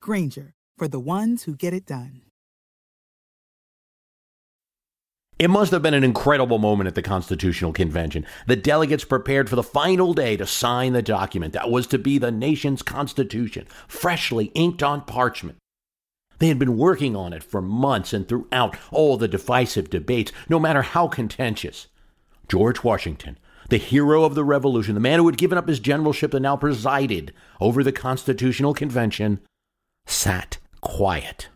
Grainger, for the ones who get it done. It must have been an incredible moment at the Constitutional Convention. The delegates prepared for the final day to sign the document that was to be the nation's Constitution, freshly inked on parchment. They had been working on it for months and throughout all the divisive debates, no matter how contentious. George Washington, the hero of the Revolution, the man who had given up his generalship and now presided over the Constitutional Convention, sat quiet.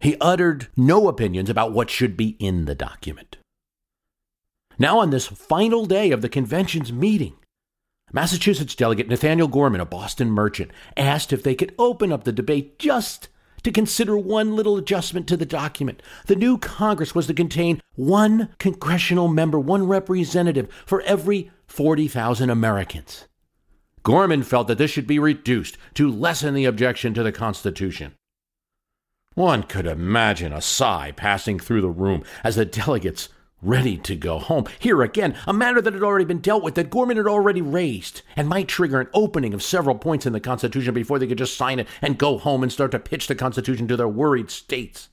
He uttered no opinions about what should be in the document. Now, on this final day of the convention's meeting, Massachusetts delegate Nathaniel Gorham, a Boston merchant, asked if they could open up the debate just to consider one little adjustment to the document. The new Congress was to contain one congressional member, one representative for every 40,000 Americans. Gorham felt that this should be reduced to lessen the objection to the Constitution. One could imagine a sigh passing through the room as the delegates ready to go home. Here again, a matter that had already been dealt with, that Gorham had already raised, and might trigger an opening of several points in the Constitution before they could just sign it and go home and start to pitch the Constitution to their worried states.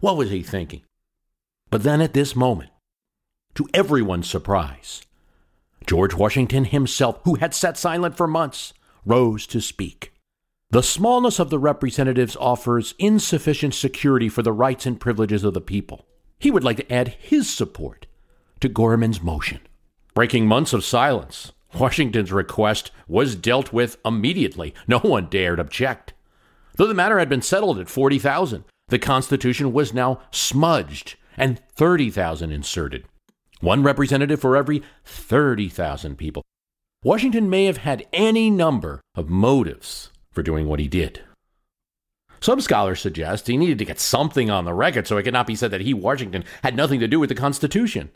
What was he thinking? But then at this moment, to everyone's surprise, George Washington himself, who had sat silent for months, rose to speak. The smallness of the representatives offers insufficient security for the rights and privileges of the people. He would like to add his support to Gorham's motion. Breaking months of silence, Washington's request was dealt with immediately. No one dared object. Though the matter had been settled at 40,000, the Constitution was now smudged and 30,000 inserted. One representative for every 30,000 people. Washington may have had any number of motives for doing what he did. Some scholars suggest he needed to get something on the record so it could not be said that he, Washington, had nothing to do with the Constitution.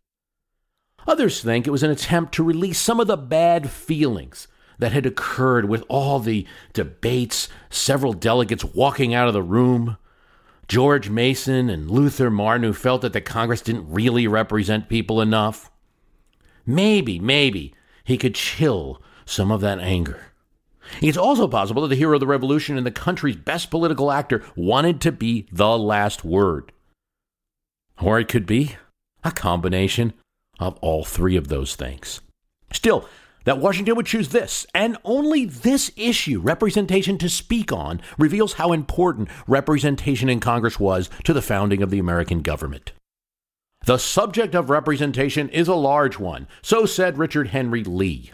Others think it was an attempt to release some of the bad feelings that had occurred with all the debates, several delegates walking out of the room, George Mason and Luther Martin, who felt that the Congress didn't really represent people enough. Maybe, maybe he could chill some of that anger. It's also possible that the hero of the revolution and the country's best political actor wanted to be the last word. Or it could be a combination of all three of those things. Still, that Washington would choose this, and only this issue, representation to speak on, reveals how important representation in Congress was to the founding of the American government. The subject of representation is a large one, so said Richard Henry Lee.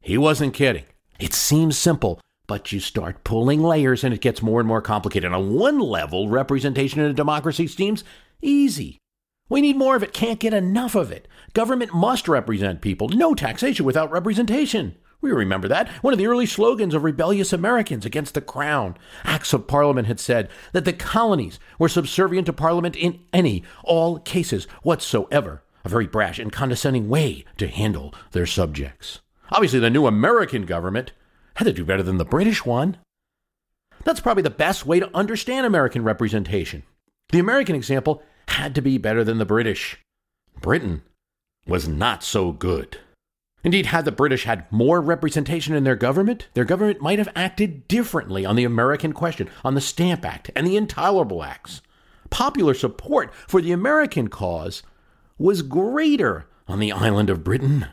He wasn't kidding. It seems simple, but you start pulling layers and it gets more and more complicated. On one level, representation in a democracy seems easy. We need more of it, can't get enough of it. Government must represent people. No taxation without representation. We remember that. One of the early slogans of rebellious Americans against the crown. Acts of Parliament had said that the colonies were subservient to Parliament in any, all cases whatsoever. A very brash and condescending way to handle their subjects. Obviously, the new American government had to do better than the British one. That's probably the best way to understand American representation. The American example had to be better than the British. Britain was not so good. Indeed, had the British had more representation in their government, their government might have acted differently on the American question, on the Stamp Act and the Intolerable Acts. Popular support for the American cause was greater on the island of Britain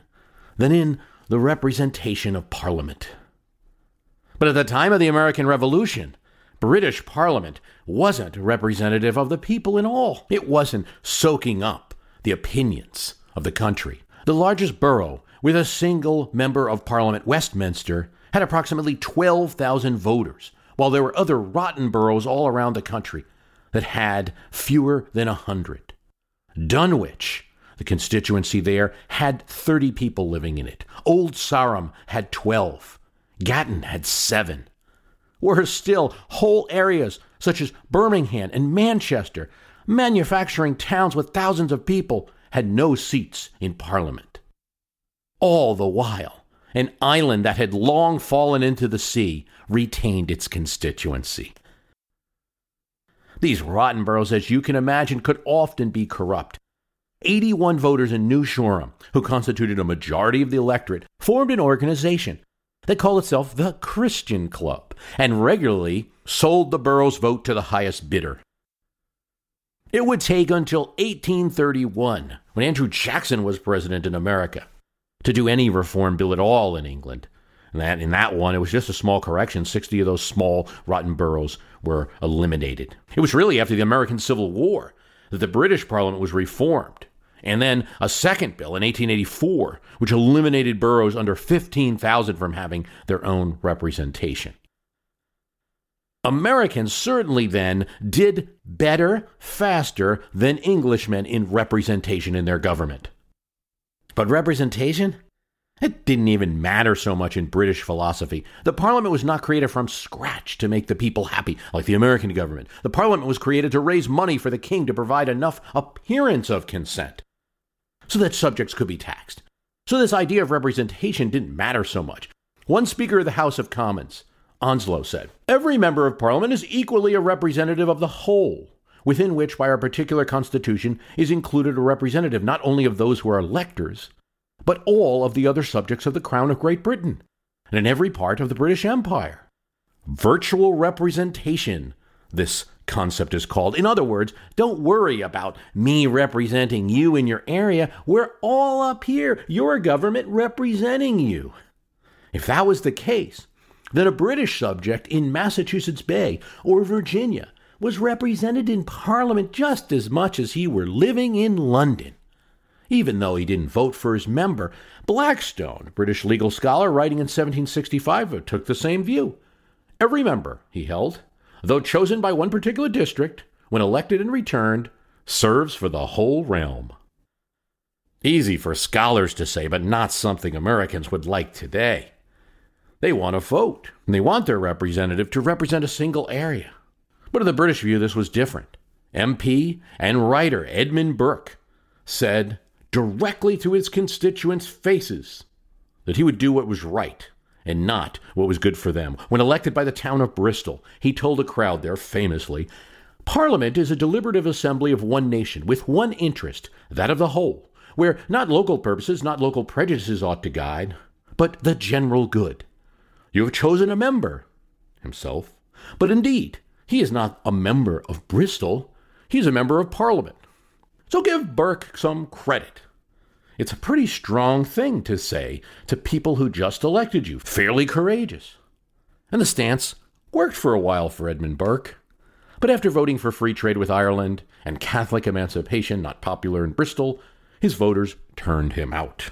than in the representation of Parliament. But at the time of the American Revolution, British Parliament wasn't representative of the people in all. It wasn't soaking up the opinions of the country. The largest borough with a single member of Parliament, Westminster, had approximately 12,000 voters, while there were other rotten boroughs all around the country that had fewer than a hundred. Dunwich the constituency there had 30 people living in it. Old Sarum had 12. Gatton had 7. Worse still, whole areas such as Birmingham and Manchester, manufacturing towns with thousands of people, had no seats in Parliament. All the while, an island that had long fallen into the sea retained its constituency. These rotten boroughs, as you can imagine, could often be corrupt. 81 voters in New Shoreham, who constituted a majority of the electorate, formed an organization that called itself the Christian Club and regularly sold the borough's vote to the highest bidder. It would take until 1831, when Andrew Jackson was president in America, to do any reform bill at all in England. And that, in that one, it was just a small correction. 60 of those small, rotten boroughs were eliminated. It was really after the American Civil War that the British Parliament was reformed and then a second bill in 1884, which eliminated boroughs under 15,000 from having their own representation. Americans certainly then did better, faster than Englishmen in representation in their government. But representation? It didn't even matter so much in British philosophy. The Parliament was not created from scratch to make the people happy, like the American government. The Parliament was created to raise money for the king to provide enough appearance of consent so that subjects could be taxed. So this idea of representation didn't matter so much. One Speaker of the House of Commons, Onslow, said Every member of Parliament is equally a representative of the whole, within which, by our particular Constitution, is included a representative not only of those who are electors, but all of the other subjects of the Crown of Great Britain, and in every part of the British Empire. Virtual representation, this concept is called. In other words, don't worry about me representing you in your area. We're all up here, your government representing you. If that was the case, then a British subject in Massachusetts Bay or Virginia was represented in Parliament just as much as he were living in London. Even though he didn't vote for his member, Blackstone, British legal scholar writing in 1765, took the same view. Every member, he held, though chosen by one particular district, when elected and returned, serves for the whole realm. Easy for scholars to say, but not something Americans would like today. They want to vote, and they want their representative to represent a single area. But in the British view, this was different. MP and writer Edmund Burke said directly to his constituents' faces that he would do what was right and not what was good for them. When elected by the town of Bristol, he told a crowd there famously Parliament is a deliberative assembly of one nation, with one interest, that of the whole, where not local purposes, not local prejudices ought to guide, but the general good. You have chosen a member, himself, but indeed, he is not a member of Bristol, he is a member of Parliament. So give Burke some credit. It's a pretty strong thing to say to people who just elected you. Fairly courageous. And the stance worked for a while for Edmund Burke. But after voting for free trade with Ireland and Catholic emancipation not popular in Bristol, his voters turned him out.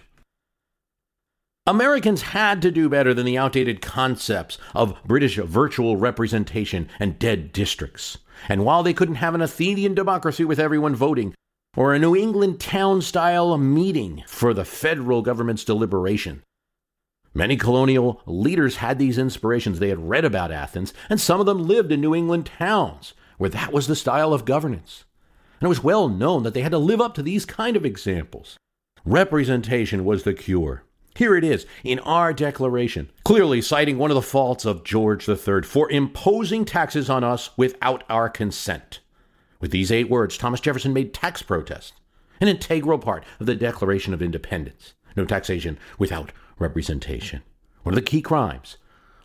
Americans had to do better than the outdated concepts of British virtual representation and dead districts. And while they couldn't have an Athenian democracy with everyone voting, or a New England town style meeting for the federal government's deliberation. Many colonial leaders had these inspirations. They had read about Athens, and some of them lived in New England towns where that was the style of governance. And it was well known that they had to live up to these kind of examples. Representation was the cure. Here it is in our declaration, clearly citing one of the faults of George III for imposing taxes on us without our consent. With these eight words, Thomas Jefferson made tax protest an integral part of the Declaration of Independence. No taxation without representation. One of the key crimes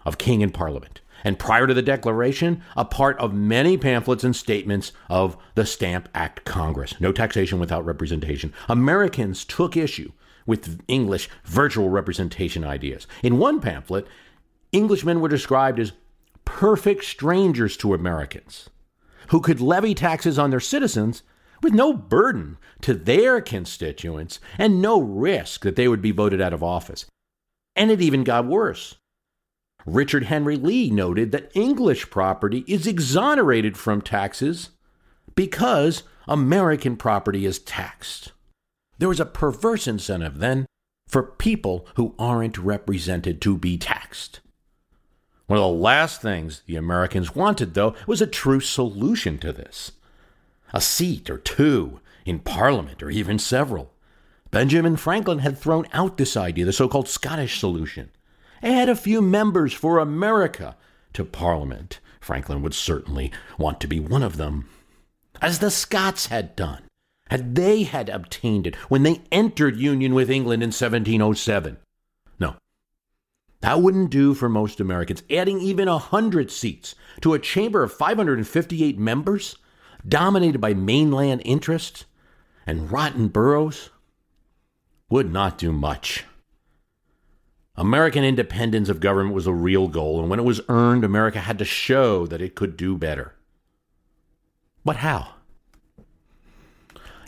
of king and parliament. And prior to the Declaration, a part of many pamphlets and statements of the Stamp Act Congress. No taxation without representation. Americans took issue with English virtual representation ideas. In one pamphlet, Englishmen were described as perfect strangers to Americans who could levy taxes on their citizens with no burden to their constituents and no risk that they would be voted out of office. And it even got worse. Richard Henry Lee noted that English property is exonerated from taxes because American property is taxed. There was a perverse incentive then for people who aren't represented to be taxed. One of the last things the Americans wanted, though, was a true solution to this. A seat or two in Parliament, or even several. Benjamin Franklin had thrown out this idea, the so called Scottish solution. Add a few members for America to Parliament. Franklin would certainly want to be one of them. As the Scots had done, had they had obtained it when they entered union with England in 1707. That wouldn't do for most Americans. Adding even a hundred seats to a chamber of 558 members, dominated by mainland interests and rotten boroughs, would not do much. American independence of government was a real goal, and when it was earned, America had to show that it could do better. But how?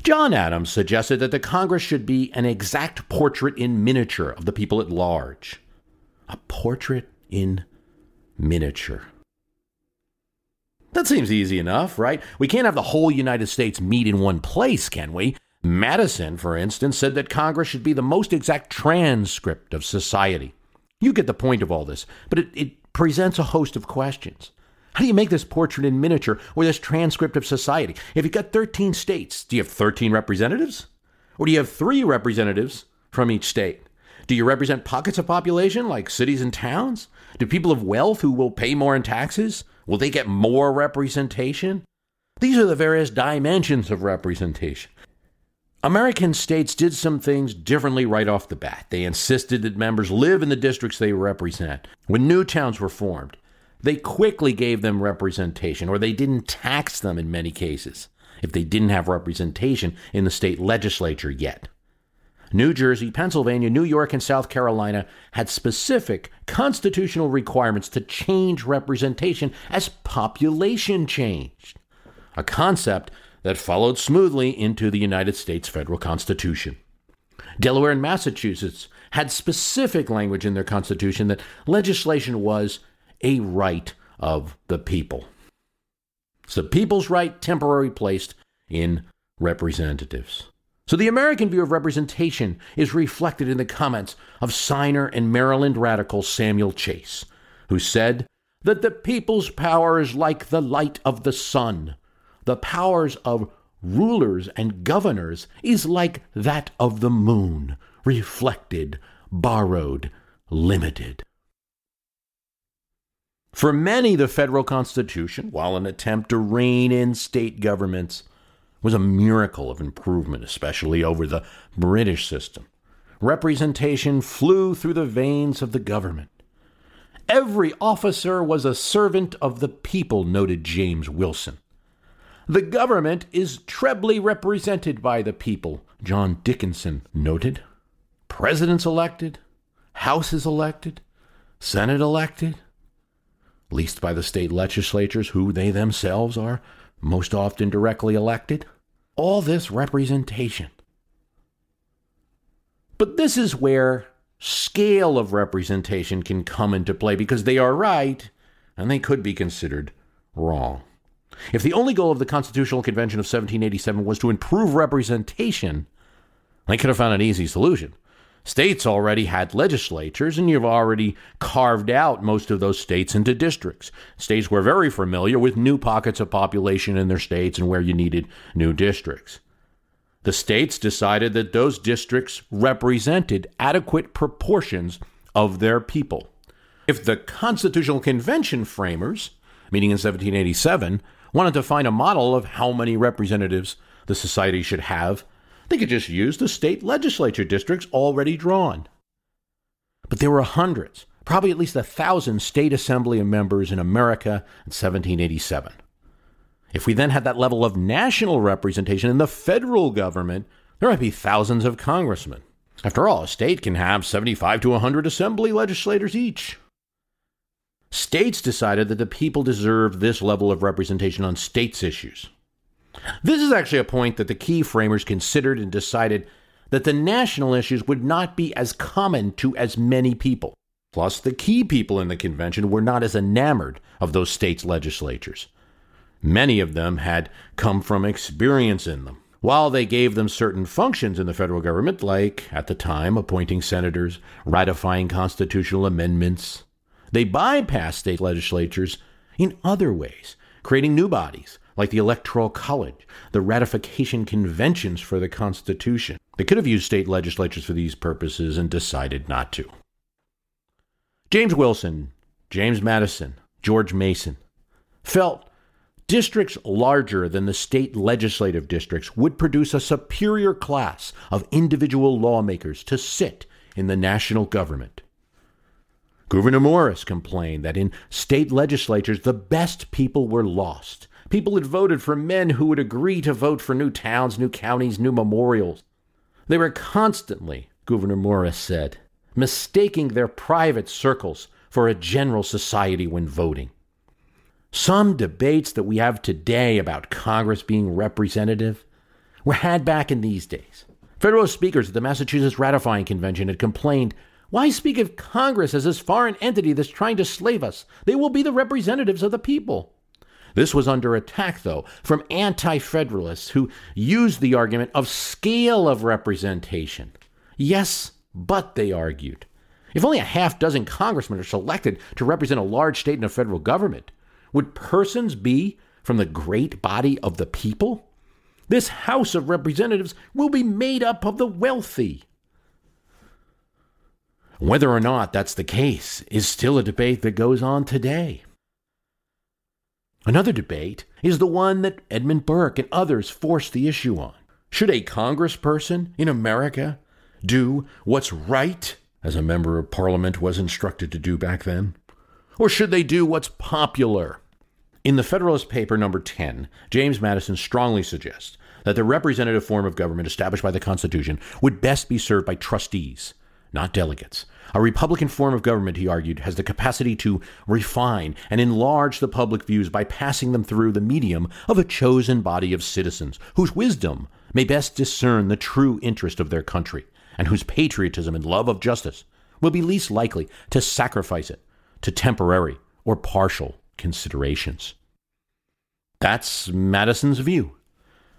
John Adams suggested that the Congress should be an exact portrait in miniature of the people at large. A portrait in miniature. That seems easy enough, right? We can't have the whole United States meet in one place, can we? Madison, for instance, said that Congress should be the most exact transcript of society. You get the point of all this, but it, it presents a host of questions. How do you make this portrait in miniature or this transcript of society? If you've got 13 states, do you have 13 representatives? Or do you have three representatives from each state? Do you represent pockets of population like cities and towns? Do people of wealth who will pay more in taxes? Will they get more representation? These are the various dimensions of representation. American states did some things differently right off the bat. They insisted that members live in the districts they represent. When new towns were formed, they quickly gave them representation, or they didn't tax them in many cases if they didn't have representation in the state legislature yet. New Jersey, Pennsylvania, New York, and South Carolina had specific constitutional requirements to change representation as population changed, a concept that followed smoothly into the United States federal Constitution. Delaware and Massachusetts had specific language in their Constitution that legislation was a right of the people. It's the people's right temporarily placed in representatives. So the American view of representation is reflected in the comments of signer and Maryland radical Samuel Chase, who said that the people's power is like the light of the sun the powers of rulers and governors is like that of the moon, reflected, borrowed, limited. For many, the federal Constitution, while an attempt to rein in state governments, was a miracle of improvement, especially over the British system. Representation flew through the veins of the government. Every officer was a servant of the people, noted James Wilson. The government is trebly represented by the people, John Dickinson noted. Presidents elected, houses elected, Senate elected, least by the state legislatures, who they themselves are most often directly elected. All this representation. But this is where scale of representation can come into play because they are right and they could be considered wrong. If the only goal of the Constitutional Convention of 1787 was to improve representation, they could have found an easy solution. States already had legislatures, and you've already carved out most of those states into districts. States were very familiar with new pockets of population in their states and where you needed new districts. The states decided that those districts represented adequate proportions of their people. If the Constitutional Convention framers, meeting in 1787, wanted to find a model of how many representatives the society should have, they could just use the state legislature districts already drawn. But there were hundreds, probably at least a thousand state assembly members in America in 1787. If we then had that level of national representation in the federal government, there might be thousands of congressmen. After all, a state can have 75 to 100 assembly legislators each. States decided that the people deserved this level of representation on states' issues. This is actually a point that the key framers considered and decided that the national issues would not be as common to as many people. Plus, the key people in the convention were not as enamored of those states' legislatures. Many of them had come from experience in them. While they gave them certain functions in the federal government, like, at the time, appointing senators, ratifying constitutional amendments, They bypassed state legislatures in other ways, creating new bodies like the Electoral College, the ratification conventions for the Constitution. They could have used state legislatures for these purposes and decided not to. James Wilson, James Madison, George Mason felt districts larger than the state legislative districts would produce a superior class of individual lawmakers to sit in the national government. Gouverneur Morris complained that in state legislatures the best people were lost People had voted for men who would agree to vote for new towns, new counties, new memorials. They were constantly, Gouverneur Morris said, mistaking their private circles for a general society when voting. Some debates that we have today about Congress being representative were had back in these days. Federalist speakers at the Massachusetts Ratifying Convention had complained why speak of Congress as this foreign entity that's trying to slave us? They will be the representatives of the people. This was under attack, though, from anti federalists who used the argument of scale of representation. Yes, but they argued. If only a half dozen congressmen are selected to represent a large state in a federal government, would persons be from the great body of the people? This House of Representatives will be made up of the wealthy. Whether or not that's the case is still a debate that goes on today. Another debate is the one that Edmund Burke and others forced the issue on. Should a congressperson in America do what's right, as a member of parliament was instructed to do back then? Or should they do what's popular? In the Federalist Paper number 10, James Madison strongly suggests that the representative form of government established by the Constitution would best be served by trustees, not delegates, a Republican form of government, he argued, has the capacity to refine and enlarge the public views by passing them through the medium of a chosen body of citizens whose wisdom may best discern the true interest of their country and whose patriotism and love of justice will be least likely to sacrifice it to temporary or partial considerations. That's Madison's view.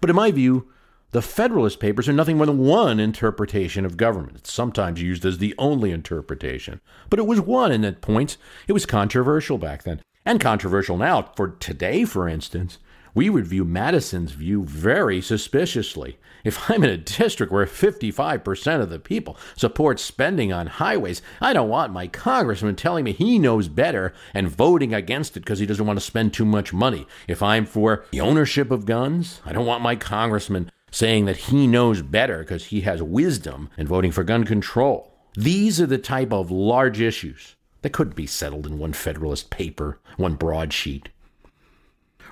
But in my view, the Federalist Papers are nothing more than one interpretation of government. It's sometimes used as the only interpretation, but it was one, and at points it was controversial back then. And controversial now. For today, for instance, we would view Madison's view very suspiciously. If I'm in a district where 55% of the people support spending on highways, I don't want my congressman telling me he knows better and voting against it because he doesn't want to spend too much money. If I'm for the ownership of guns, I don't want my congressman saying that he knows better because he has wisdom and voting for gun control. These are the type of large issues that couldn't be settled in one Federalist paper, one broadsheet.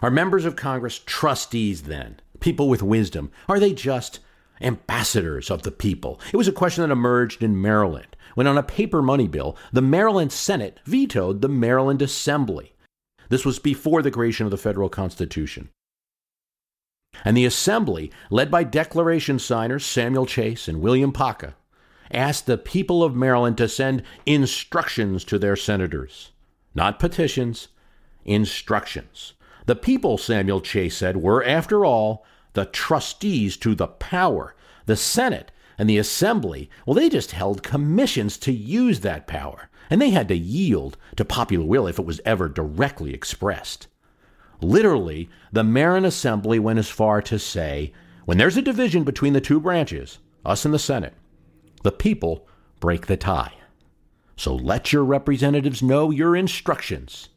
Are members of Congress trustees then? People with wisdom? Are they just ambassadors of the people? It was a question that emerged in Maryland when, on a paper money bill, the Maryland Senate vetoed the Maryland Assembly. This was before the creation of the federal Constitution. And the Assembly, led by Declaration signers Samuel Chase and William Paca, asked the people of Maryland to send instructions to their senators. Not petitions, instructions. The people, Samuel Chase said, were, after all, the trustees to the power. The Senate and the Assembly, well, they just held commissions to use that power, and they had to yield to popular will if it was ever directly expressed. Literally, the Maryland Assembly went as far to say when there's a division between the two branches, us and the Senate, the people break the tie. So let your representatives know your instructions.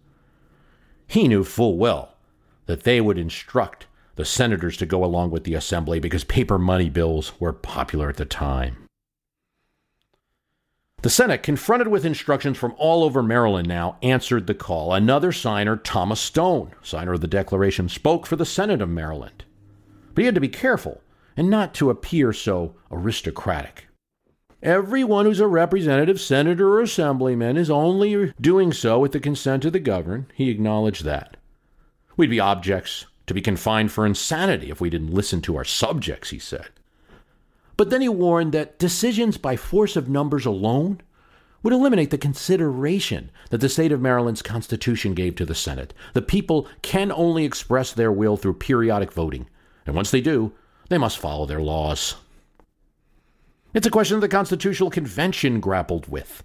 He knew full well that they would instruct the senators to go along with the assembly because paper money bills were popular at the time. The Senate, confronted with instructions from all over Maryland now, answered the call. Another signer, Thomas Stone, signer of the Declaration, spoke for the Senate of Maryland. But he had to be careful and not to appear so aristocratic. Everyone who's a representative, senator, or assemblyman is only doing so with the consent of the governed. He acknowledged that. We'd be objects to be confined for insanity if we didn't listen to our subjects, he said. But then he warned that decisions by force of numbers alone would eliminate the consideration that the state of Maryland's Constitution gave to the Senate. The people can only express their will through periodic voting, and once they do, they must follow their laws. It's a question the Constitutional Convention grappled with.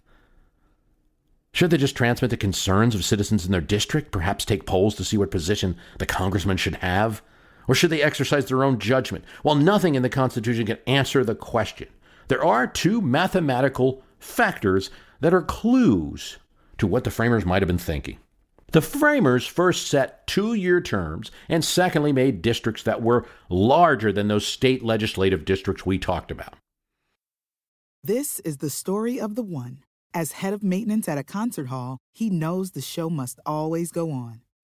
Should they just transmit the concerns of citizens in their district, perhaps take polls to see what position the congressman should have? Or should they exercise their own judgment? Well, nothing in the Constitution can answer the question. There are two mathematical factors that are clues to what the framers might have been thinking. The framers first set two year terms and secondly made districts that were larger than those state legislative districts we talked about. This is the story of the one. As head of maintenance at a concert hall, he knows the show must always go on.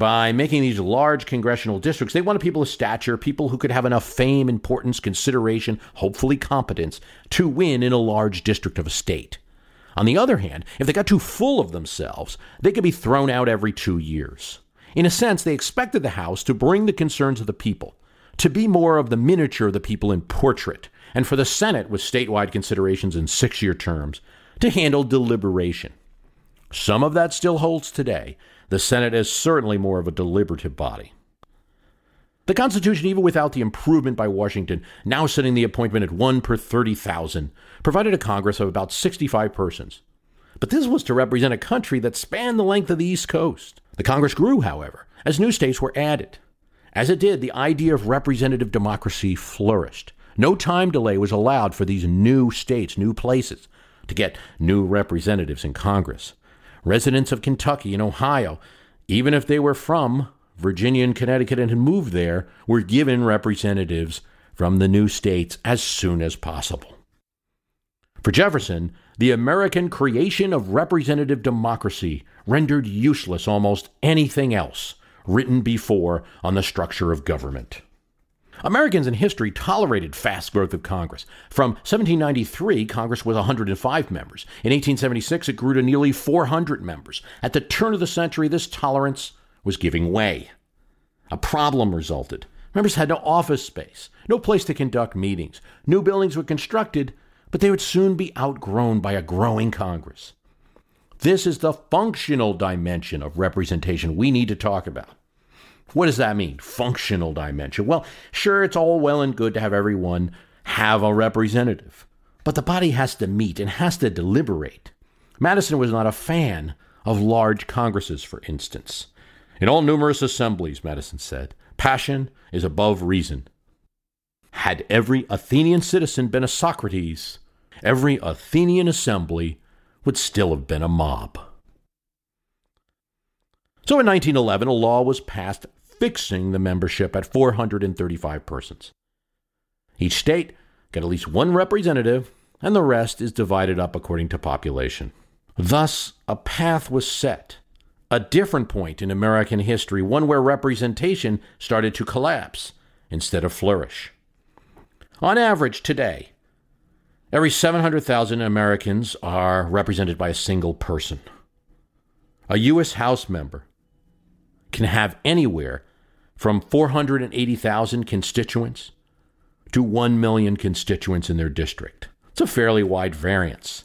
by making these large congressional districts, they wanted people of stature, people who could have enough fame, importance, consideration, hopefully competence, to win in a large district of a state. On the other hand, if they got too full of themselves, they could be thrown out every two years. In a sense, they expected the House to bring the concerns of the people, to be more of the miniature of the people in portrait, and for the Senate, with statewide considerations in six year terms, to handle deliberation. Some of that still holds today. The Senate is certainly more of a deliberative body. The Constitution, even without the improvement by Washington, now setting the appointment at 1 per 30,000, provided a Congress of about 65 persons. But this was to represent a country that spanned the length of the East Coast. The Congress grew, however, as new states were added. As it did, the idea of representative democracy flourished. No time delay was allowed for these new states, new places, to get new representatives in Congress residents of Kentucky and Ohio, even if they were from Virginia and Connecticut and had moved there, were given representatives from the new states as soon as possible. For Jefferson, the American creation of representative democracy rendered useless almost anything else written before on the structure of government. Americans in history tolerated fast growth of Congress. From 1793, Congress was 105 members. In 1876, it grew to nearly 400 members. At the turn of the century, this tolerance was giving way. A problem resulted. Members had no office space, no place to conduct meetings. New buildings were constructed, but they would soon be outgrown by a growing Congress. This is the functional dimension of representation we need to talk about. What does that mean? Functional dimension. Well, sure, it's all well and good to have everyone have a representative, but the body has to meet and has to deliberate. Madison was not a fan of large congresses, for instance. In all numerous assemblies, Madison said, passion is above reason. Had every Athenian citizen been a Socrates, every Athenian assembly would still have been a mob. So in 1911, a law was passed fixing the membership at 435 persons. Each state got at least one representative, and the rest is divided up according to population. Thus, a path was set, a different point in American history, one where representation started to collapse instead of flourish. On average, today, every 700,000 Americans are represented by a single person. A U.S. House member can have anywhere from 480,000 constituents to 1 million constituents in their district. It's a fairly wide variance.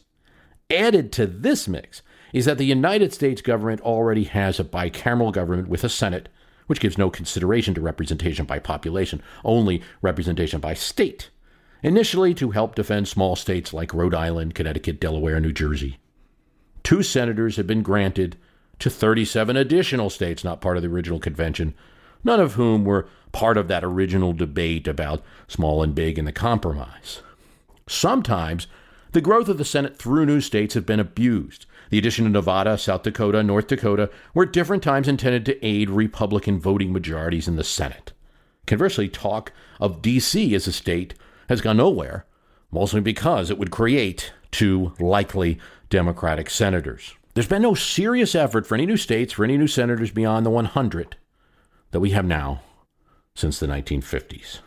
Added to this mix is that the United States government already has a bicameral government with a Senate, which gives no consideration to representation by population, only representation by state, initially to help defend small states like Rhode Island, Connecticut, Delaware, New Jersey. Two senators have been granted to 37 additional states not part of the original convention none of whom were part of that original debate about small and big and the compromise. Sometimes the growth of the Senate through new states have been abused. The addition of Nevada, South Dakota, North Dakota were at different times intended to aid Republican voting majorities in the Senate. Conversely, talk of D.C. as a state has gone nowhere, mostly because it would create two likely Democratic senators. There's been no serious effort for any new states, for any new senators beyond the 100 that we have now since the 1950s.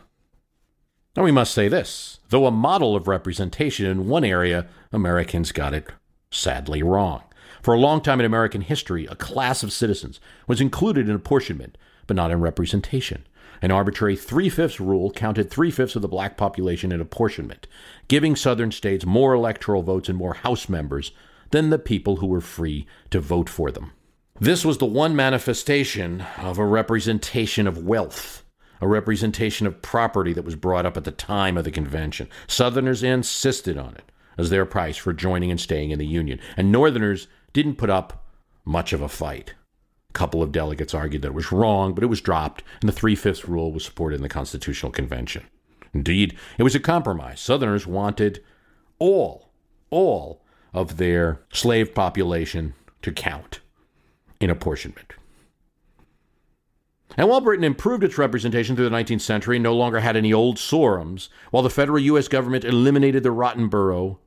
Now, we must say this though a model of representation in one area, Americans got it sadly wrong. For a long time in American history, a class of citizens was included in apportionment, but not in representation. An arbitrary three fifths rule counted three fifths of the black population in apportionment, giving southern states more electoral votes and more House members than the people who were free to vote for them. This was the one manifestation of a representation of wealth, a representation of property that was brought up at the time of the convention. Southerners insisted on it as their price for joining and staying in the Union, and Northerners didn't put up much of a fight. A couple of delegates argued that it was wrong, but it was dropped, and the three fifths rule was supported in the Constitutional Convention. Indeed, it was a compromise. Southerners wanted all, all of their slave population to count in apportionment. And while Britain improved its representation through the 19th century and no longer had any old Sarums, while the federal U.S. government eliminated the rotten borough,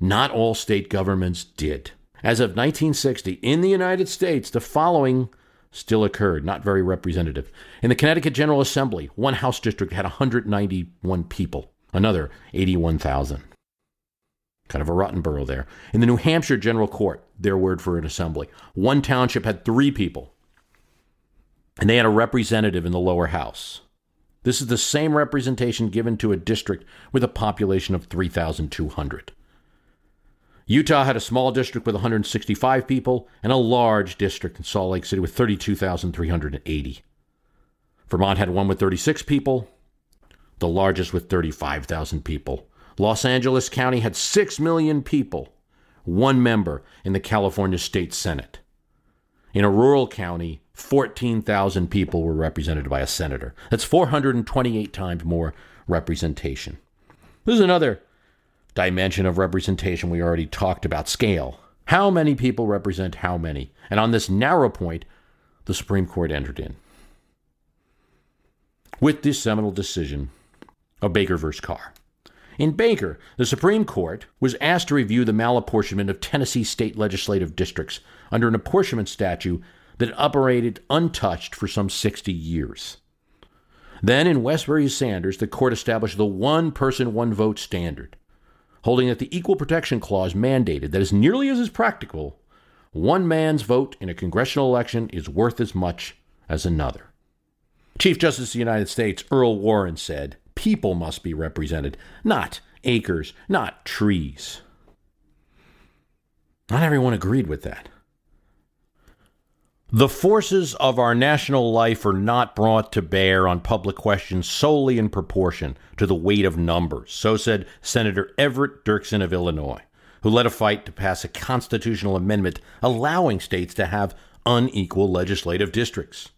not all state governments did. As of 1960, in the United States, the following still occurred, not very representative. In the Connecticut General Assembly, one House district had 191 people, another 81,000. Kind of a rotten borough there. In the New Hampshire General Court, their word for an assembly, one township had three people, and they had a representative in the lower house. This is the same representation given to a district with a population of 3,200. Utah had a small district with 165 people and a large district in Salt Lake City with 32,380. Vermont had one with 36 people, the largest with 35,000 people. Los Angeles County had 6 million people, one member in the California State Senate. In a rural county, 14,000 people were represented by a senator. That's 428 times more representation. This is another dimension of representation we already talked about scale. How many people represent how many? And on this narrow point, the Supreme Court entered in. With this seminal decision of Baker v. Carr. In Baker, the Supreme Court was asked to review the malapportionment of Tennessee state legislative districts under an apportionment statute that operated untouched for some 60 years. Then, in Wesberry Sanders, the court established the one person, one vote standard holding that the Equal Protection Clause mandated that, as nearly as is practical, one man's vote in a congressional election is worth as much as another. Chief Justice of the United States Earl Warren said, People must be represented, not acres, not trees. Not everyone agreed with that. The forces of our national life are not brought to bear on public questions solely in proportion to the weight of numbers, so said Senator Everett Dirksen of Illinois, who led a fight to pass a constitutional amendment allowing states to have unequal legislative districts.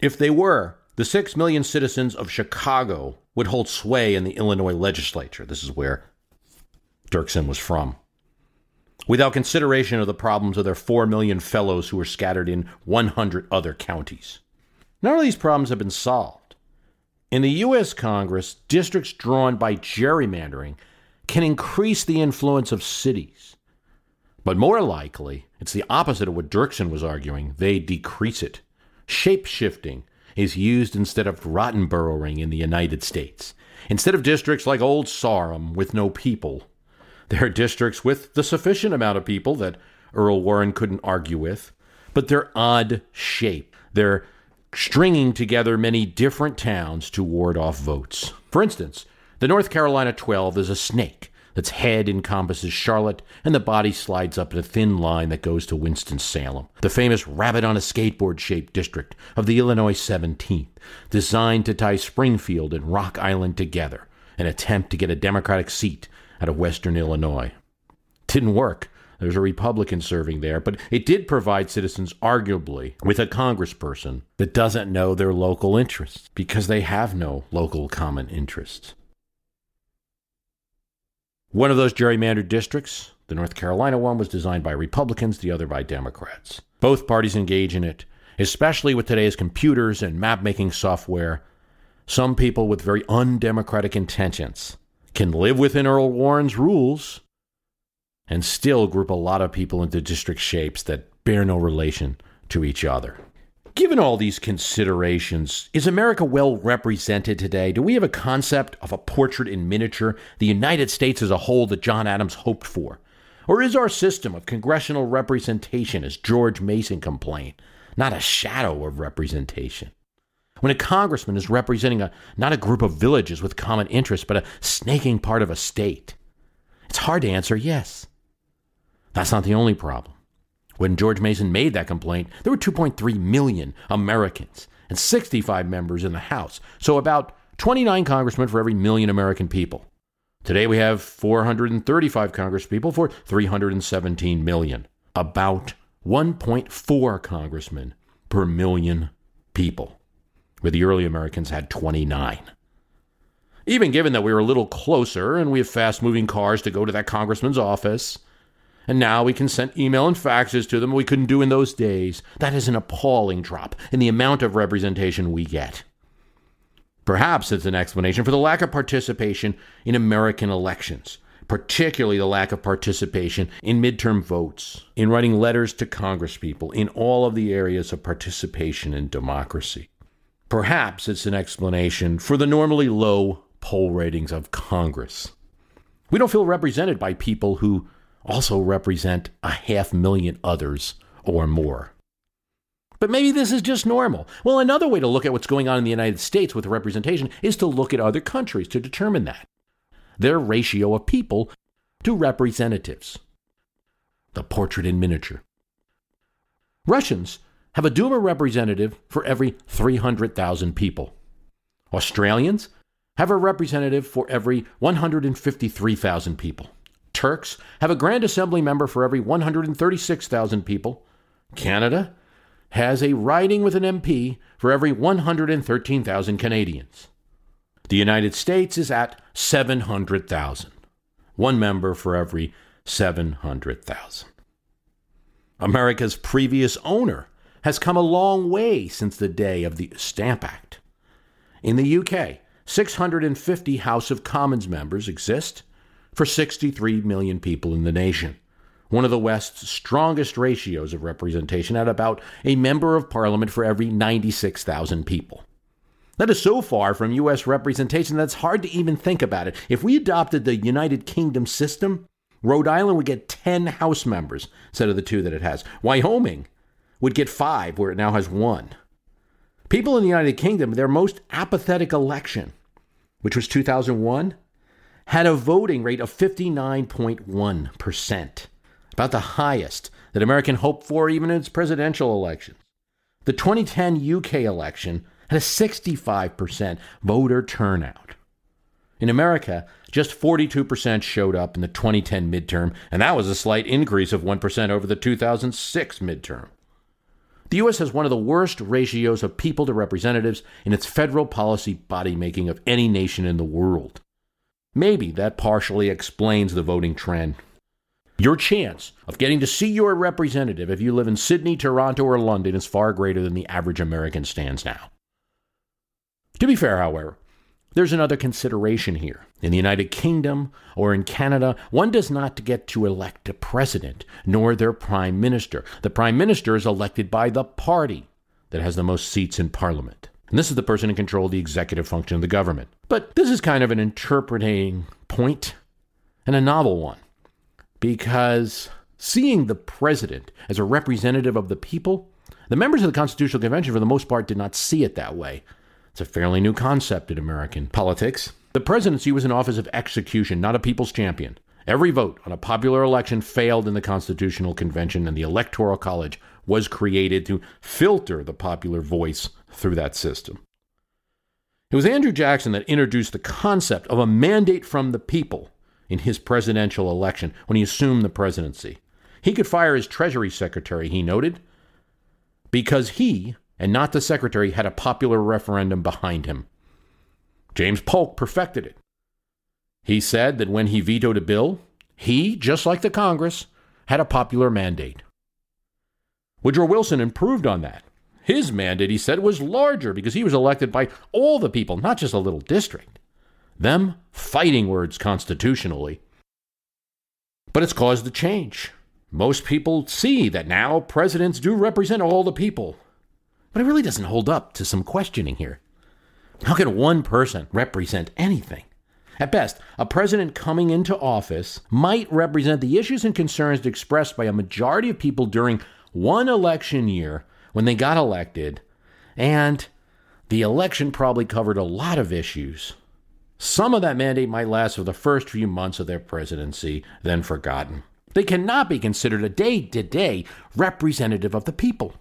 If they were, the six million citizens of Chicago would hold sway in the Illinois legislature. This is where Dirksen was from without consideration of the problems of their 4 million fellows who are scattered in 100 other counties. None of these problems have been solved. In the U.S. Congress, districts drawn by gerrymandering can increase the influence of cities. But more likely, it's the opposite of what Dirksen was arguing. They decrease it. Shape shifting is used instead of rotten boroughing in the United States. Instead of districts like Old Sarum with no people, there are districts with the sufficient amount of people that Earl Warren couldn't argue with, but they're odd shape. They're stringing together many different towns to ward off votes. For instance, the North Carolina 12 is a snake. Its head encompasses Charlotte, and the body slides up in a thin line that goes to Winston-Salem, the famous rabbit on a skateboard shaped district of the Illinois 17th, designed to tie Springfield and Rock Island together, an attempt to get a Democratic seat out of Western Illinois. Didn't work. There's a Republican serving there, but it did provide citizens, arguably, with a congressperson that doesn't know their local interests because they have no local common interests. One of those gerrymandered districts, the North Carolina one, was designed by Republicans, the other by Democrats. Both parties engage in it, especially with today's computers and map making software. Some people with very undemocratic intentions can live within Earl Warren's rules and still group a lot of people into district shapes that bear no relation to each other. Given all these considerations, is America well represented today? Do we have a concept of a portrait in miniature, the United States as a whole that John Adams hoped for? Or is our system of congressional representation, as George Mason complained, not a shadow of representation? When a congressman is representing a, not a group of villages with common interests, but a snaking part of a state, it's hard to answer yes. That's not the only problem. When George Mason made that complaint, there were 2.3 million Americans and 65 members in the House, so about 29 congressmen for every million American people. Today we have 435 congresspeople for 317 million, about 1.4 congressmen per million people, where the early Americans had 29. Even given that we were a little closer and we have fast moving cars to go to that congressman's office, and now we can send email and faxes to them we couldn't do in those days, that is an appalling drop in the amount of representation we get. Perhaps it's an explanation for the lack of participation in American elections, particularly the lack of participation in midterm votes, in writing letters to congresspeople, in all of the areas of participation in democracy. Perhaps it's an explanation for the normally low poll ratings of Congress. We don't feel represented by people who also represent a half million others or more. But maybe this is just normal. Well, another way to look at what's going on in the United States with representation is to look at other countries to determine that. Their ratio of people to representatives. The portrait in miniature. Russians have a Duma representative for every 300,000 people. Australians have a representative for every 153,000 people. Turks have a Grand Assembly member for every 136,000 people. Canada has a riding with an MP for every 113,000 Canadians. The United States is at 700,000, one member for every 700,000. America's previous owner has come a long way since the day of the Stamp Act. In the UK, 650 House of Commons members exist for 63 million people in the nation one of the West's strongest ratios of representation at about a member of parliament for every 96,000 people. That is so far from U.S. representation that it's hard to even think about it. If we adopted the United Kingdom system, Rhode Island would get 10 House members instead of the two that it has. Wyoming would get five, where it now has one. People in the United Kingdom, their most apathetic election, which was 2001, had a voting rate of 59.1% about the highest that American hoped for even in its presidential elections. The 2010 UK election had a 65% voter turnout. In America, just 42% showed up in the 2010 midterm, and that was a slight increase of 1% over the 2006 midterm. The U.S. has one of the worst ratios of people to representatives in its federal policy body making of any nation in the world. Maybe that partially explains the voting trend. Your chance of getting to see your representative if you live in Sydney, Toronto, or London is far greater than the average American stands now. To be fair, however, there's another consideration here. In the United Kingdom or in Canada, one does not get to elect a president nor their prime minister. The prime minister is elected by the party that has the most seats in parliament. And this is the person in control of the executive function of the government. But this is kind of an interpreting point and a novel one because seeing the president as a representative of the people, the members of the Constitutional Convention, for the most part, did not see it that way. It's a fairly new concept in American politics. The presidency was an office of execution, not a people's champion. Every vote on a popular election failed in the Constitutional Convention, and the Electoral College was created to filter the popular voice through that system. It was Andrew Jackson that introduced the concept of a mandate from the people in his presidential election when he assumed the presidency. He could fire his Treasury Secretary, he noted, because he, and not the Secretary, had a popular referendum behind him. James Polk perfected it. He said that when he vetoed a bill, he, just like the Congress, had a popular mandate. Woodrow Wilson improved on that. His mandate, he said, was larger because he was elected by all the people, not just a little district them fighting words constitutionally. But it's caused a change. Most people see that now presidents do represent all the people. But it really doesn't hold up to some questioning here. How can one person represent anything? At best, a president coming into office might represent the issues and concerns expressed by a majority of people during one election year when they got elected, and the election probably covered a lot of issues. Some of that mandate might last for the first few months of their presidency, then forgotten. They cannot be considered a day to day representative of the people.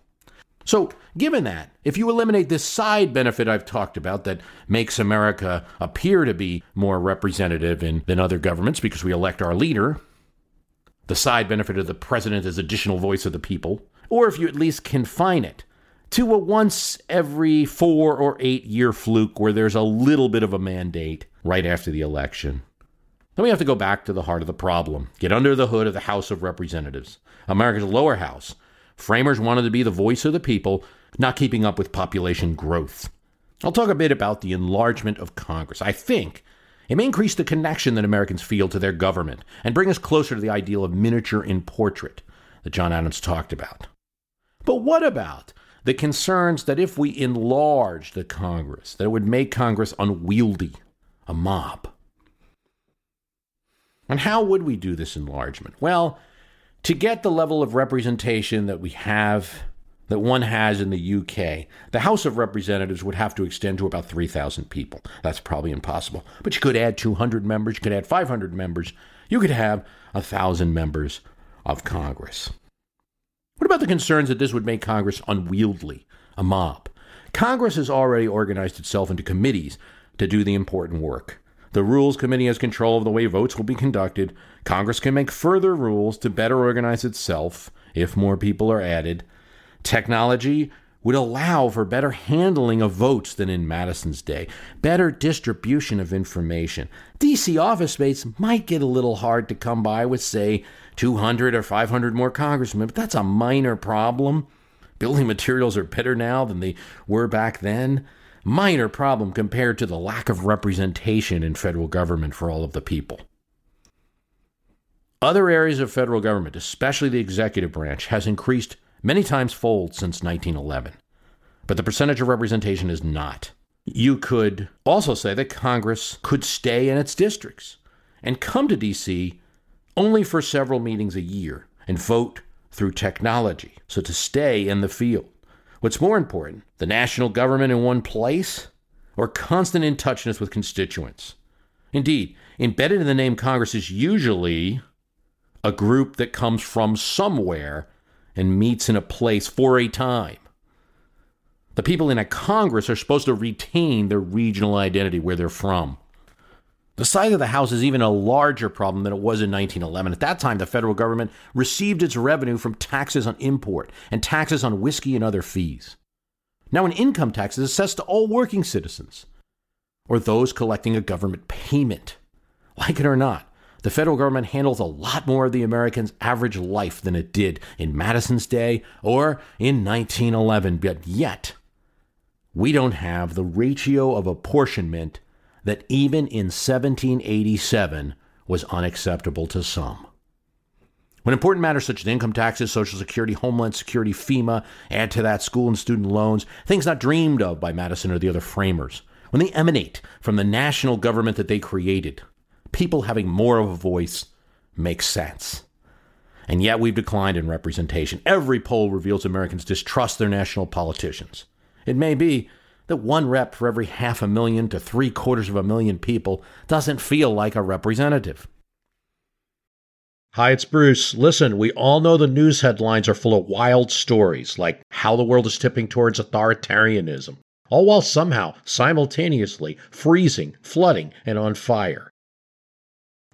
So, given that, if you eliminate this side benefit I've talked about that makes America appear to be more representative in, than other governments because we elect our leader, the side benefit of the president as additional voice of the people, or if you at least confine it to a once every four or eight year fluke where there's a little bit of a mandate right after the election. Then we have to go back to the heart of the problem. Get under the hood of the House of Representatives, America's lower house. Framers wanted to be the voice of the people, not keeping up with population growth. I'll talk a bit about the enlargement of Congress. I think it may increase the connection that Americans feel to their government and bring us closer to the ideal of miniature in portrait that John Adams talked about. But what about the concerns that if we enlarged the Congress, that it would make Congress unwieldy, a mob? And how would we do this enlargement? Well, to get the level of representation that we have, that one has in the UK, the House of Representatives would have to extend to about 3,000 people. That's probably impossible. But you could add 200 members, you could add 500 members, you could have 1,000 members of Congress. What about the concerns that this would make Congress unwieldy, a mob? Congress has already organized itself into committees to do the important work. The Rules Committee has control of the way votes will be conducted. Congress can make further rules to better organize itself if more people are added. Technology would allow for better handling of votes than in Madison's day, better distribution of information. DC office space might get a little hard to come by with, say, 200 or 500 more congressmen, but that's a minor problem. Building materials are better now than they were back then. Minor problem compared to the lack of representation in federal government for all of the people. Other areas of federal government, especially the executive branch, has increased many times fold since 1911. But the percentage of representation is not. You could also say that Congress could stay in its districts and come to D.C. only for several meetings a year and vote through technology, so to stay in the field. What's more important, the national government in one place or constant in touchness with constituents? Indeed, embedded in the name Congress is usually a group that comes from somewhere and meets in a place for a time. The people in a Congress are supposed to retain their regional identity where they're from. The size of the House is even a larger problem than it was in 1911. At that time, the federal government received its revenue from taxes on import and taxes on whiskey and other fees. Now, an income tax is assessed to all working citizens or those collecting a government payment. Like it or not, the federal government handles a lot more of the American's average life than it did in Madison's day or in 1911, but yet we don't have the ratio of apportionment that even in 1787 was unacceptable to some. When important matters such as income taxes, Social Security, Homeland Security, FEMA, add to that school and student loans, things not dreamed of by Madison or the other framers, when they emanate from the national government that they created, people having more of a voice makes sense. And yet we've declined in representation. Every poll reveals Americans distrust their national politicians. It may be that one rep for every half a million to three quarters of a million people doesn't feel like a representative. Hi, it's Bruce. Listen, we all know the news headlines are full of wild stories, like how the world is tipping towards authoritarianism, all while somehow simultaneously freezing, flooding, and on fire.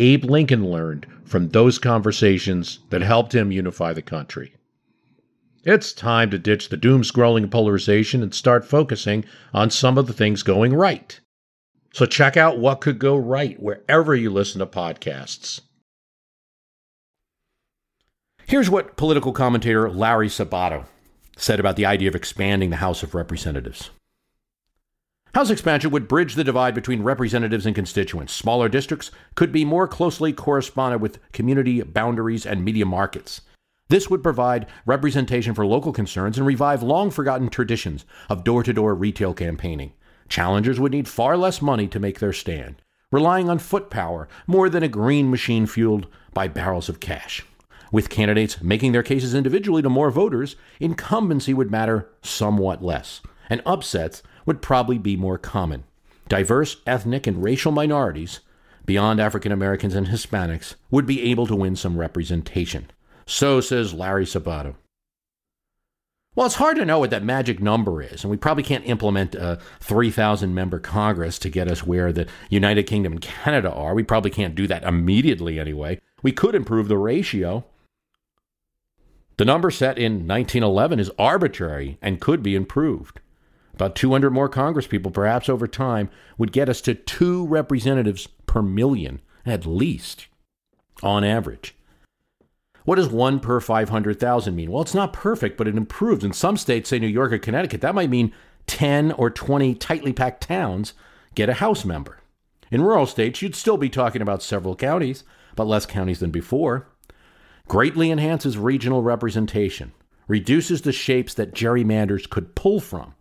Abe Lincoln learned from those conversations that helped him unify the country. It's time to ditch the doom scrolling polarization and start focusing on some of the things going right. So check out what could go right wherever you listen to podcasts. Here's what political commentator Larry Sabato said about the idea of expanding the House of Representatives. House expansion would bridge the divide between representatives and constituents. Smaller districts could be more closely corresponded with community boundaries and media markets. This would provide representation for local concerns and revive long forgotten traditions of door to door retail campaigning. Challengers would need far less money to make their stand, relying on foot power more than a green machine fueled by barrels of cash. With candidates making their cases individually to more voters, incumbency would matter somewhat less, and upsets would probably be more common. Diverse ethnic and racial minorities, beyond African Americans and Hispanics, would be able to win some representation. So says Larry Sabato. Well, it's hard to know what that magic number is, and we probably can't implement a 3,000 member Congress to get us where the United Kingdom and Canada are. We probably can't do that immediately anyway. We could improve the ratio. The number set in 1911 is arbitrary and could be improved. About 200 more congresspeople, perhaps over time, would get us to two representatives per million, at least, on average. What does one per 500,000 mean? Well, it's not perfect, but it improves. In some states, say New York or Connecticut, that might mean 10 or 20 tightly packed towns get a House member. In rural states, you'd still be talking about several counties, but less counties than before. Greatly enhances regional representation, reduces the shapes that gerrymanders could pull from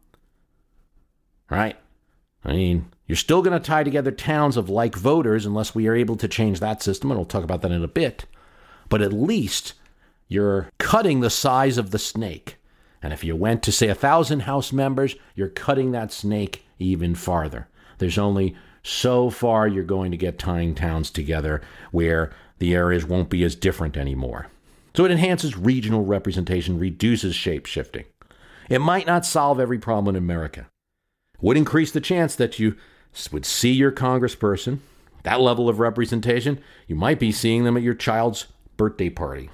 right? I mean, you're still going to tie together towns of like voters unless we are able to change that system, and we'll talk about that in a bit. But at least you're cutting the size of the snake. And if you went to, say, a thousand House members, you're cutting that snake even farther. There's only so far you're going to get tying towns together where the areas won't be as different anymore. So it enhances regional representation, reduces shape shifting. It might not solve every problem in America, would increase the chance that you would see your congressperson, that level of representation, you might be seeing them at your child's birthday party.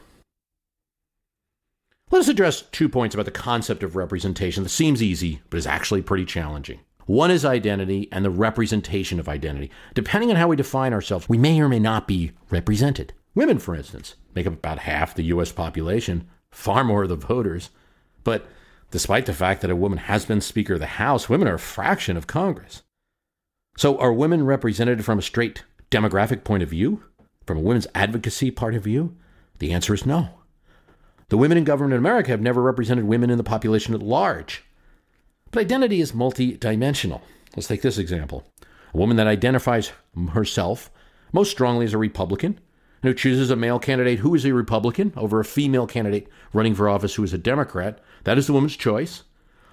Let us address two points about the concept of representation that seems easy, but is actually pretty challenging. One is identity and the representation of identity. Depending on how we define ourselves, we may or may not be represented. Women, for instance, make up about half the U.S. population, far more of the voters. But Despite the fact that a woman has been Speaker of the House, women are a fraction of Congress. So, are women represented from a straight demographic point of view? From a women's advocacy part of view? The answer is no. The women in government in America have never represented women in the population at large. But identity is multidimensional. Let's take this example. A woman that identifies herself most strongly as a Republican and who chooses a male candidate who is a Republican over a female candidate running for office who is a Democrat that is the woman's choice.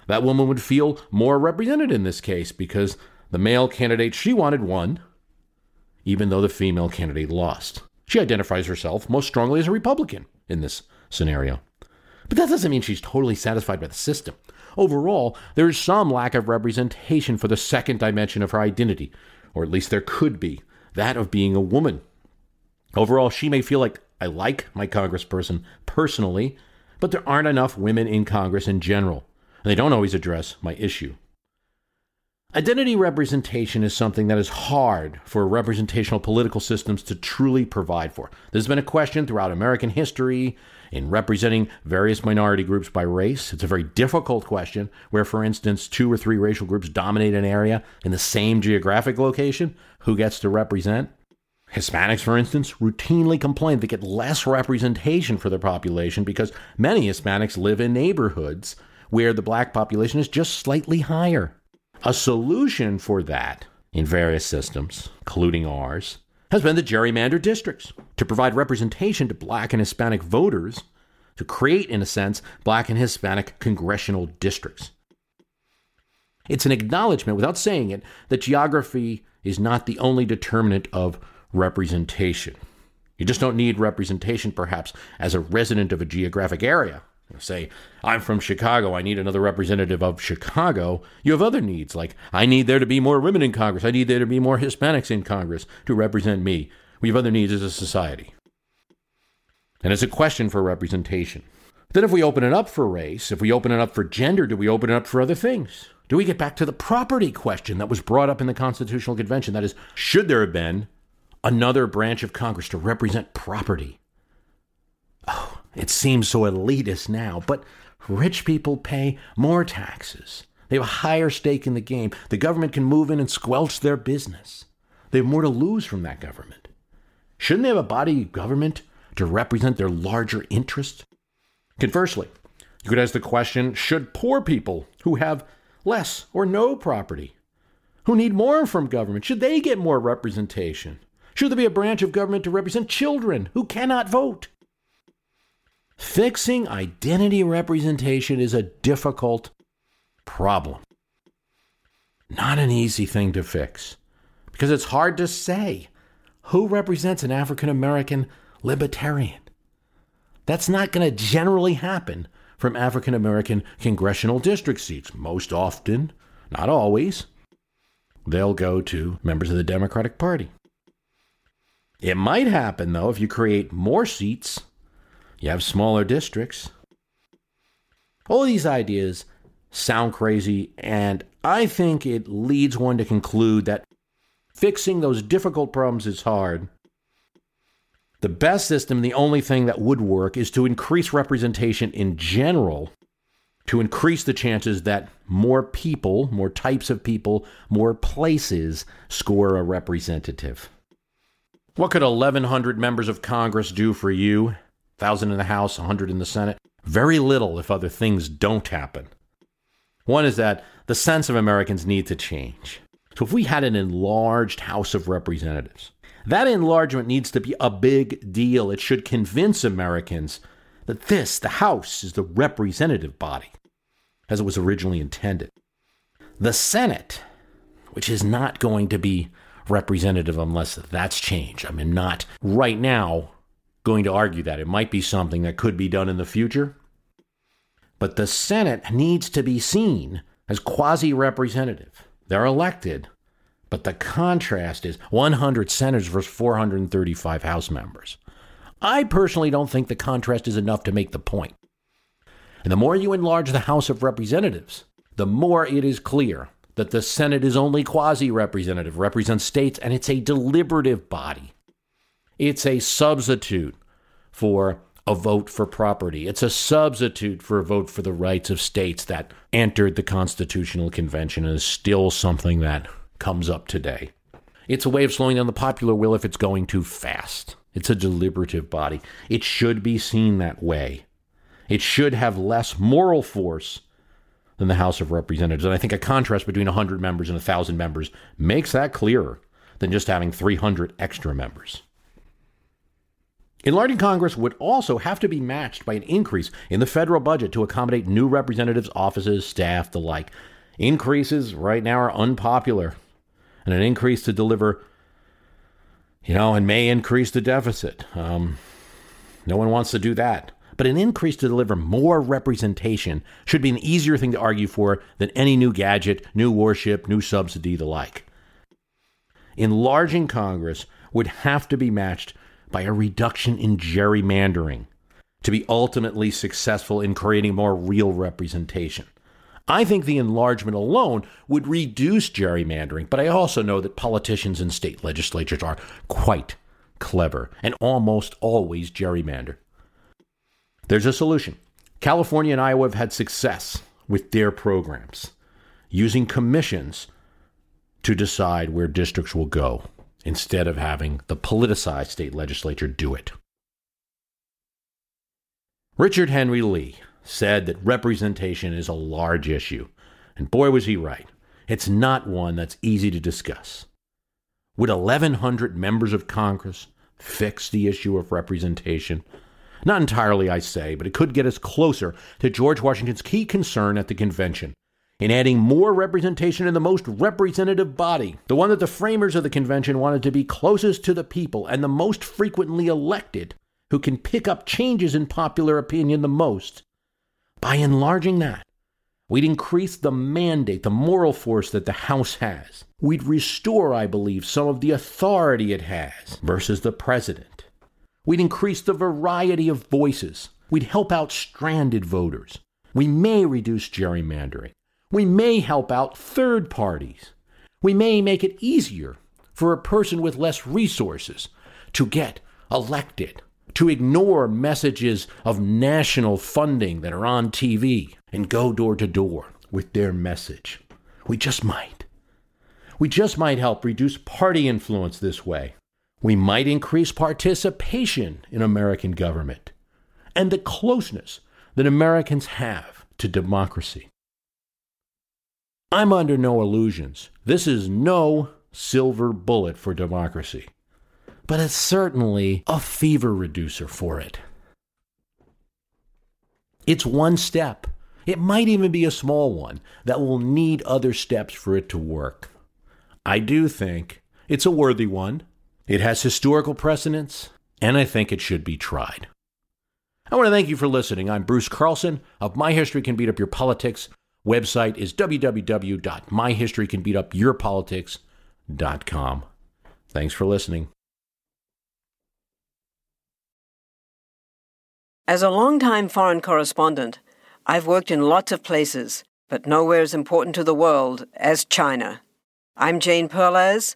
That woman would feel more represented in this case because the male candidate she wanted won, even though the female candidate lost. She identifies herself most strongly as a Republican in this scenario. But that doesn't mean she's totally satisfied by the system. Overall, there is some lack of representation for the second dimension of her identity, or at least there could be, that of being a woman. Overall, she may feel like I like my congressperson personally, but there aren't enough women in Congress in general, and they don't always address my issue. Identity representation is something that is hard for representational political systems to truly provide for. This has been a question throughout American history in representing various minority groups by race. It's a very difficult question where, for instance, two or three racial groups dominate an area in the same geographic location. Who gets to represent? Hispanics, for instance, routinely complain they get less representation for their population because many Hispanics live in neighborhoods where the black population is just slightly higher. A solution for that in various systems, including ours, has been the gerrymander districts to provide representation to black and Hispanic voters, to create, in a sense, black and Hispanic congressional districts. It's an acknowledgement, without saying it, that geography is not the only determinant of representation. You just don't need representation, perhaps, as a resident of a geographic area. Say, I'm from Chicago, I need another representative of Chicago. You have other needs, like, I need there to be more women in Congress, I need there to be more Hispanics in Congress to represent me. We have other needs as a society. And it's a question for representation. Then, if we open it up for race, if we open it up for gender, do we open it up for other things? Do we get back to the property question that was brought up in the Constitutional Convention? That is, should there have been another branch of Congress to represent property. Oh, it seems so elitist now, but rich people pay more taxes. They have a higher stake in the game. The government can move in and squelch their business. They have more to lose from that government. Shouldn't they have a body of government to represent their larger interests? Conversely, you could ask the question should poor people who have less or no property, who need more from government, should they get more representation? Should there be a branch of government to represent children who cannot vote? Fixing identity representation is a difficult problem. Not an easy thing to fix because it's hard to say who represents an African American libertarian. That's not going to generally happen from African American congressional district seats. Most often, not always, they'll go to members of the Democratic Party. It might happen, though, if you create more seats, you have smaller districts. All these ideas sound crazy, and I think it leads one to conclude that fixing those difficult problems is hard. The best system, the only thing that would work, is to increase representation in general, to increase the chances that more people, more types of people, more places score a representative. What could 1,100 members of Congress do for you? 1,000 in the House, 100 in the Senate? Very little if other things don't happen. One is that the sense of Americans need to change. So if we had an enlarged House of Representatives, that enlargement needs to be a big deal. It should convince Americans that this, the House, is the representative body, as it was originally intended. The Senate, which is not going to be representative unless that's changed. I mean, not right now going to argue that. It might be something that could be done in the future. But the Senate needs to be seen as quasi representative. They're elected, but the contrast is 100 senators versus 435 House members. I personally don't think the contrast is enough to make the point. And the more you enlarge the House of Representatives, the more it is clear that the Senate is only quasi representative, represents states, and it's a deliberative body. It's a substitute for a vote for property. It's a substitute for a vote for the rights of states that entered the Constitutional Convention and is still something that comes up today. It's a way of slowing down the popular will if it's going too fast. It's a deliberative body. It should be seen that way. It should have less moral force than the House of Representatives. And I think a contrast between 100 members and 1,000 members makes that clearer than just having 300 extra members. Enlarging Congress would also have to be matched by an increase in the federal budget to accommodate new representatives' offices, staff, the like. Increases right now are unpopular, and an increase to deliver, you know, and may increase the deficit. Um, no one wants to do that. But an increase to deliver more representation should be an easier thing to argue for than any new gadget, new warship, new subsidy, the like. Enlarging Congress would have to be matched by a reduction in gerrymandering to be ultimately successful in creating more real representation. I think the enlargement alone would reduce gerrymandering, but I also know that politicians in state legislatures are quite clever and almost always gerrymander. There's a solution. California and Iowa have had success with their programs using commissions to decide where districts will go instead of having the politicized state legislature do it. Richard Henry Lee said that representation is a large issue, and boy was he right. It's not one that's easy to discuss. Would 1,100 members of Congress fix the issue of representation? Not entirely, I say, but it could get us closer to George Washington's key concern at the convention in adding more representation in the most representative body, the one that the framers of the convention wanted to be closest to the people and the most frequently elected, who can pick up changes in popular opinion the most. By enlarging that, we'd increase the mandate, the moral force that the House has. We'd restore, I believe, some of the authority it has versus the president. We'd increase the variety of voices. We'd help out stranded voters. We may reduce gerrymandering. We may help out third parties. We may make it easier for a person with less resources to get elected, to ignore messages of national funding that are on TV and go door to door with their message. We just might. We just might help reduce party influence this way. We might increase participation in American government and the closeness that Americans have to democracy. I'm under no illusions. This is no silver bullet for democracy, but it's certainly a fever reducer for it. It's one step. It might even be a small one that will need other steps for it to work. I do think it's a worthy one. It has historical precedence, and I think it should be tried. I want to thank you for listening. I'm Bruce Carlson of My History Can Beat Up Your Politics website is www.myhistorycanbeatupyourpolitics.com. Thanks for listening. As a longtime foreign correspondent, I've worked in lots of places, but nowhere as important to the world as China. I'm Jane Perlez,